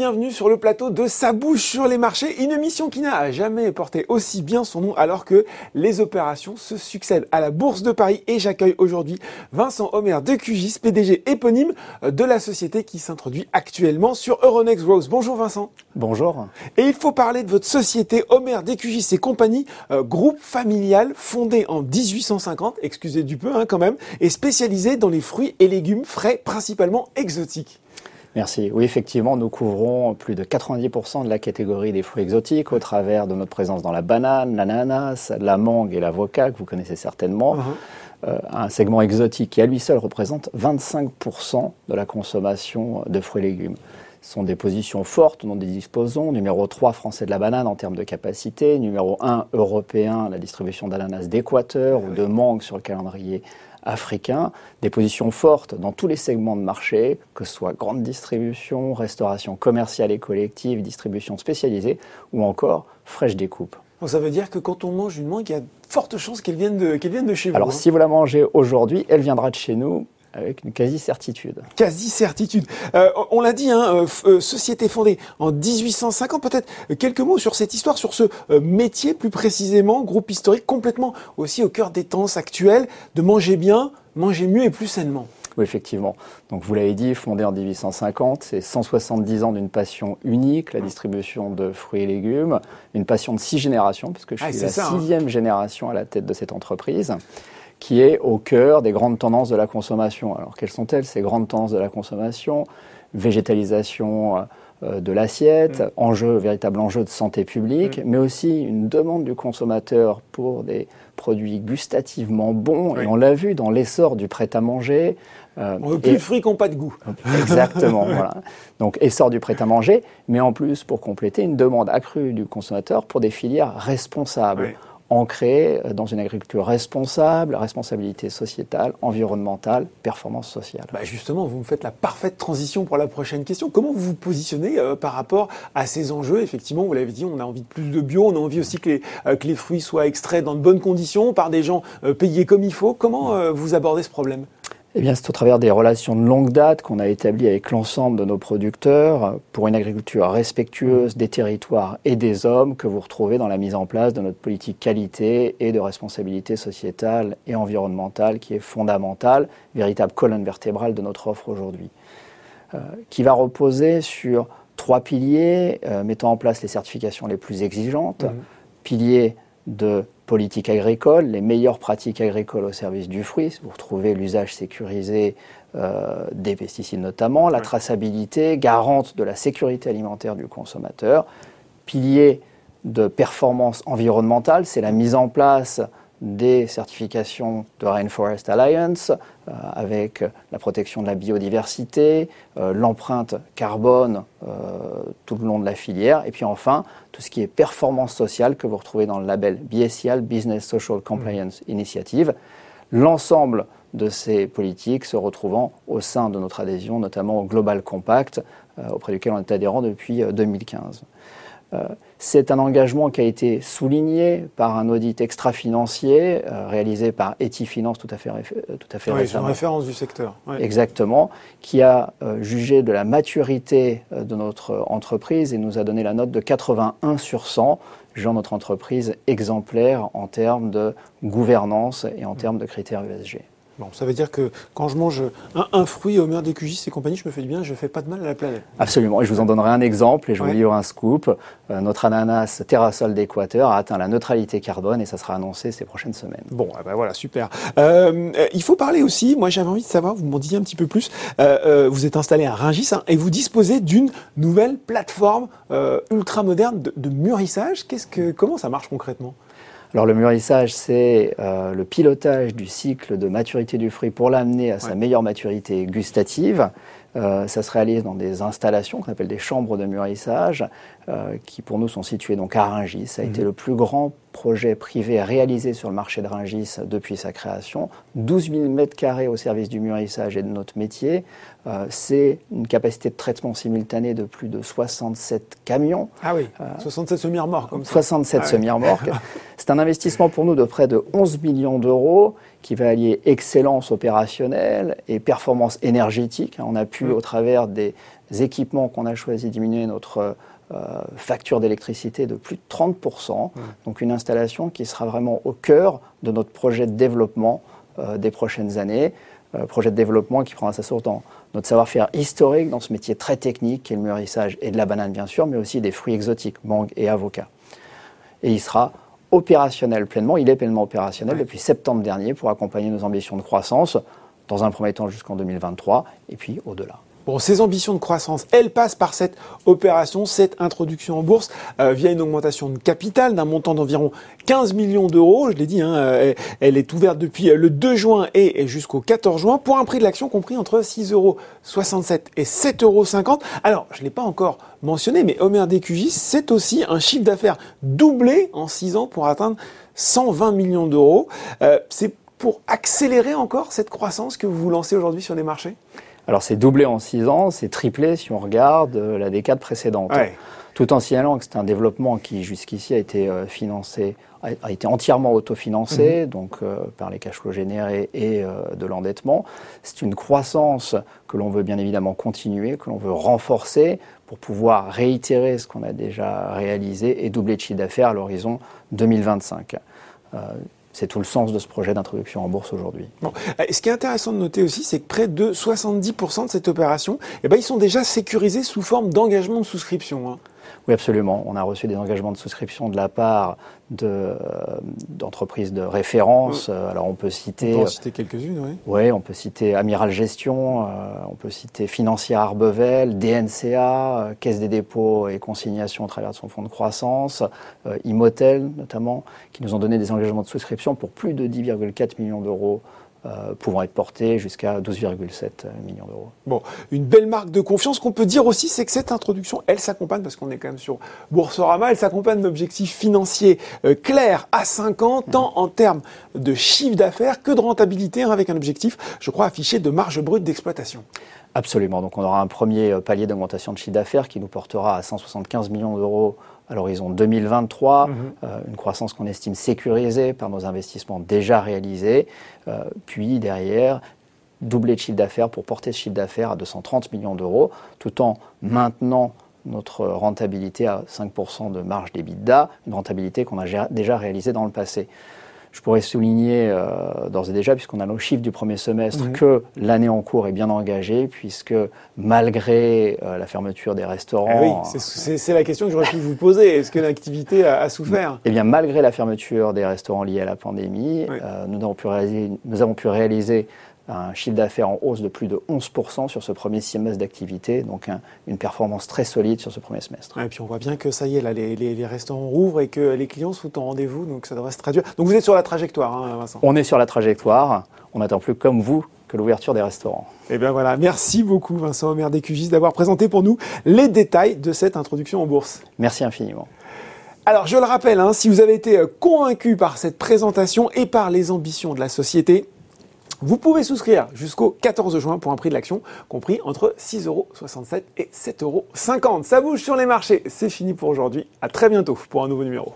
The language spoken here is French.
Bienvenue sur le plateau de Sa bouche sur les marchés, une émission qui n'a jamais porté aussi bien son nom alors que les opérations se succèdent à la Bourse de Paris et j'accueille aujourd'hui Vincent Homer de QGIS, PDG éponyme de la société qui s'introduit actuellement sur Euronext Growth. Bonjour Vincent. Bonjour. Et il faut parler de votre société Homer DQGIS et compagnie, euh, groupe familial fondé en 1850, excusez du peu hein, quand même, et spécialisé dans les fruits et légumes frais principalement exotiques. Merci. Oui, effectivement, nous couvrons plus de 90% de la catégorie des fruits exotiques au travers de notre présence dans la banane, l'ananas, la mangue et l'avocat, que vous connaissez certainement. Uh-huh. Euh, un segment exotique qui, à lui seul, représente 25% de la consommation de fruits et légumes. Ce sont des positions fortes dont nous disposons. Numéro 3, français de la banane en termes de capacité. Numéro 1, européen, la distribution d'ananas d'Équateur ou de mangue sur le calendrier africains, des positions fortes dans tous les segments de marché, que ce soit grande distribution, restauration commerciale et collective, distribution spécialisée ou encore fraîche découpe. ça veut dire que quand on mange une mangue, il y a de fortes chances qu'elle vienne, de, vienne de chez vous. Alors hein. si vous la mangez aujourd'hui, elle viendra de chez nous avec une quasi-certitude. Quasi-certitude. Euh, on l'a dit, hein, euh, euh, société fondée en 1850. Peut-être quelques mots sur cette histoire, sur ce métier plus précisément, groupe historique complètement aussi au cœur des temps actuels, de manger bien, manger mieux et plus sainement. Oui, effectivement. Donc, vous l'avez dit, fondé en 1850, c'est 170 ans d'une passion unique, la distribution de fruits et légumes, une passion de six générations, puisque je ah, suis la hein. sixième génération à la tête de cette entreprise qui est au cœur des grandes tendances de la consommation. Alors quelles sont-elles ces grandes tendances de la consommation? Végétalisation euh, euh, de l'assiette, mm. enjeu, véritable enjeu de santé publique, mm. mais aussi une demande du consommateur pour des produits gustativement bons. Et on l'a vu dans l'essor du prêt-à-manger. Euh, on veut plus de fruits qui n'ont pas de goût. Exactement. voilà. Donc essor du prêt-à-manger, mais en plus, pour compléter, une demande accrue du consommateur pour des filières responsables ancré dans une agriculture responsable, responsabilité sociétale, environnementale, performance sociale. Bah justement, vous me faites la parfaite transition pour la prochaine question. Comment vous vous positionnez euh, par rapport à ces enjeux? Effectivement, vous l'avez dit, on a envie de plus de bio, on a envie aussi que les, euh, que les fruits soient extraits dans de bonnes conditions par des gens euh, payés comme il faut. Comment vous abordez ce problème? Eh bien, c'est au travers des relations de longue date qu'on a établies avec l'ensemble de nos producteurs pour une agriculture respectueuse des territoires et des hommes que vous retrouvez dans la mise en place de notre politique qualité et de responsabilité sociétale et environnementale qui est fondamentale, véritable colonne vertébrale de notre offre aujourd'hui, euh, qui va reposer sur trois piliers euh, mettant en place les certifications les plus exigeantes, mmh. piliers de politique agricole, les meilleures pratiques agricoles au service du fruit. Vous retrouvez l'usage sécurisé euh, des pesticides notamment, la traçabilité garante de la sécurité alimentaire du consommateur, pilier de performance environnementale, c'est la mise en place des certifications de Rainforest Alliance euh, avec la protection de la biodiversité, euh, l'empreinte carbone euh, tout le long de la filière, et puis enfin tout ce qui est performance sociale que vous retrouvez dans le label BSCL, Business Social Compliance Initiative. L'ensemble de ces politiques se retrouvant au sein de notre adhésion, notamment au Global Compact, auprès duquel on est adhérent depuis 2015. Euh, c'est un engagement qui a été souligné par un audit extra-financier euh, réalisé par Etifinance tout à fait, euh, tout à fait oui, récemment. référence du secteur. Exactement, qui a jugé de la maturité de notre entreprise et nous a donné la note de 81 sur 100, jugeant notre entreprise exemplaire en termes de gouvernance et en termes de critères ESG ça veut dire que quand je mange un, fruit au meilleur des QGIS et compagnie, je me fais du bien, je ne fais pas de mal à la planète. Absolument. Et je vous en donnerai un exemple et je vous livre un scoop. Euh, notre ananas Terrasol d'Équateur a atteint la neutralité carbone et ça sera annoncé ces prochaines semaines. Bon, eh ben voilà, super. Euh, il faut parler aussi, moi j'avais envie de savoir, vous m'en disiez un petit peu plus, euh, vous êtes installé à Ringis hein, et vous disposez d'une nouvelle plateforme ultra moderne de, de mûrissage. Qu'est-ce que, comment ça marche concrètement? Alors le mûrissage, c'est euh, le pilotage du cycle de maturité du fruit pour l'amener à sa meilleure maturité gustative. Euh, ça se réalise dans des installations qu'on appelle des chambres de mûrissage, euh, qui pour nous sont situées donc à Rungis. Ça a été mhm. le plus grand projet privé réalisé sur le marché de Rungis depuis sa création, 12 000 mètres carrés au service du mûrissage et de notre métier. Euh, c'est une capacité de traitement simultané de plus de 67 camions. Ah oui, 67 semi-remorques comme ça. 67 Ah oui. semi-remorques. c'est un investissement pour nous de près de 11 millions d'euros qui va allier excellence opérationnelle et performance énergétique. On a pu, Mm. au travers des équipements qu'on a choisi, diminuer notre euh, facture d'électricité de plus de 30%. Donc une installation qui sera vraiment au cœur de notre projet de développement euh, des prochaines années. Euh, projet de développement qui prendra sa source dans notre savoir-faire historique dans ce métier très technique qui est le mûrissage et de la banane bien sûr, mais aussi des fruits exotiques, mangue et avocat. Et il sera opérationnel pleinement, il est pleinement opérationnel depuis septembre dernier pour accompagner nos ambitions de croissance, dans un premier temps jusqu'en 2023, et puis au-delà. Bon, ces ambitions de croissance, elles passent par cette opération, cette introduction en bourse, euh, via une augmentation de capital d'un montant d'environ 15 millions d'euros. Je l'ai dit, hein, euh, elle est ouverte depuis le 2 juin et jusqu'au 14 juin, pour un prix de l'action compris entre 6,67 euros et 7,50 euros. Alors, je ne l'ai pas encore mentionné, mais Homer DQJ, c'est aussi un chiffre d'affaires doublé en 6 ans pour atteindre 120 millions d'euros. Euh, c'est pour accélérer encore cette croissance que vous vous lancez aujourd'hui sur les marchés? Alors c'est doublé en 6 ans, c'est triplé si on regarde euh, la décade précédente. Ouais. Tout en signalant que c'est un développement qui jusqu'ici a été euh, financé, a, été entièrement autofinancé, donc euh, par les cash flows générés et euh, de l'endettement. C'est une croissance que l'on veut bien évidemment continuer, que l'on veut renforcer pour pouvoir réitérer ce qu'on a déjà réalisé et doubler de chiffre d'affaires à l'horizon 2025. Euh, c'est tout le sens de ce projet d'introduction en bourse aujourd'hui. Bon. Euh, Ce qui est intéressant de noter aussi, c'est que près de 70% de cette opération, eh ben, ils sont déjà sécurisés sous forme d'engagement de souscription. hein. Oui, absolument. On a reçu des engagements de souscription de la part de, euh, d'entreprises de référence. Euh, Alors on peut On citer, peut en citer quelques-unes, oui. ouais, on peut citer Amiral Gestion, euh, on peut citer Financière Arbevel, DNCA, Caisse des dépôts et consignations au travers de son fonds de croissance, Imotel notamment, qui nous ont donné des engagements de souscription pour plus de 10,4 millions d'euros, euh, pouvant être portés jusqu'à 12,7 millions d'euros. Bon, une belle marque de confiance. Ce qu'on peut dire aussi, c'est que cette introduction, elle s'accompagne, parce qu'on est quand même sur Boursorama, elle s'accompagne d'objectifs financiers euh, clairs à 5 ans, tant en termes de chiffre d'affaires que de rentabilité, hein, avec un objectif, je crois, affiché de marge brute d'exploitation. Absolument. Donc on aura un premier euh, palier d'augmentation de chiffre d'affaires qui nous portera à 175 millions d'euros à l'horizon 2023, euh, une croissance qu'on estime sécurisée par nos investissements déjà réalisés, Euh, puis derrière doubler de chiffre d'affaires pour porter ce chiffre d'affaires à 230 millions d'euros, tout en maintenant notre rentabilité à 5% de marge d'EBITDA, une rentabilité qu'on a déjà réalisée dans le passé. Je pourrais souligner euh, d'ores et déjà, puisqu'on a nos chiffres du premier semestre, Mhm. que l'année en cours est bien engagée, puisque malgré euh, la fermeture des Ah restaurants, oui, c'est- la question que j'aurais pu vous poser. Est-ce que l'activité a, a souffert? Eh bien, malgré la fermeture des restaurants liés à la pandémie, Oui. euh, nous, avons pu réaliser, nous avons pu réaliser un chiffre d'affaires en hausse de plus de 11% sur ce premier semestre d'activité, donc un- une performance très solide sur ce premier semestre. Et puis on voit bien que ça y est, là, les, les- les restaurants rouvrent et que les clients sont en rendez-vous, donc ça devrait se traduire. Donc vous êtes sur la trajectoire, hein, Vincent. On est sur la trajectoire, on n'attend plus comme vous que l'ouverture des restaurants. Eh bien voilà, merci beaucoup Vincent Omer Décugis d'avoir présenté pour nous les détails de cette introduction en bourse. Merci infiniment. Alors je le rappelle, hein, si vous avez été convaincu par cette présentation et par les ambitions de la société, vous pouvez souscrire jusqu'au 14 juin pour un prix de l'action compris entre 6,67 euros et 7,50 euros. Ça bouge sur les marchés. C'est fini pour aujourd'hui. À très bientôt pour un nouveau numéro.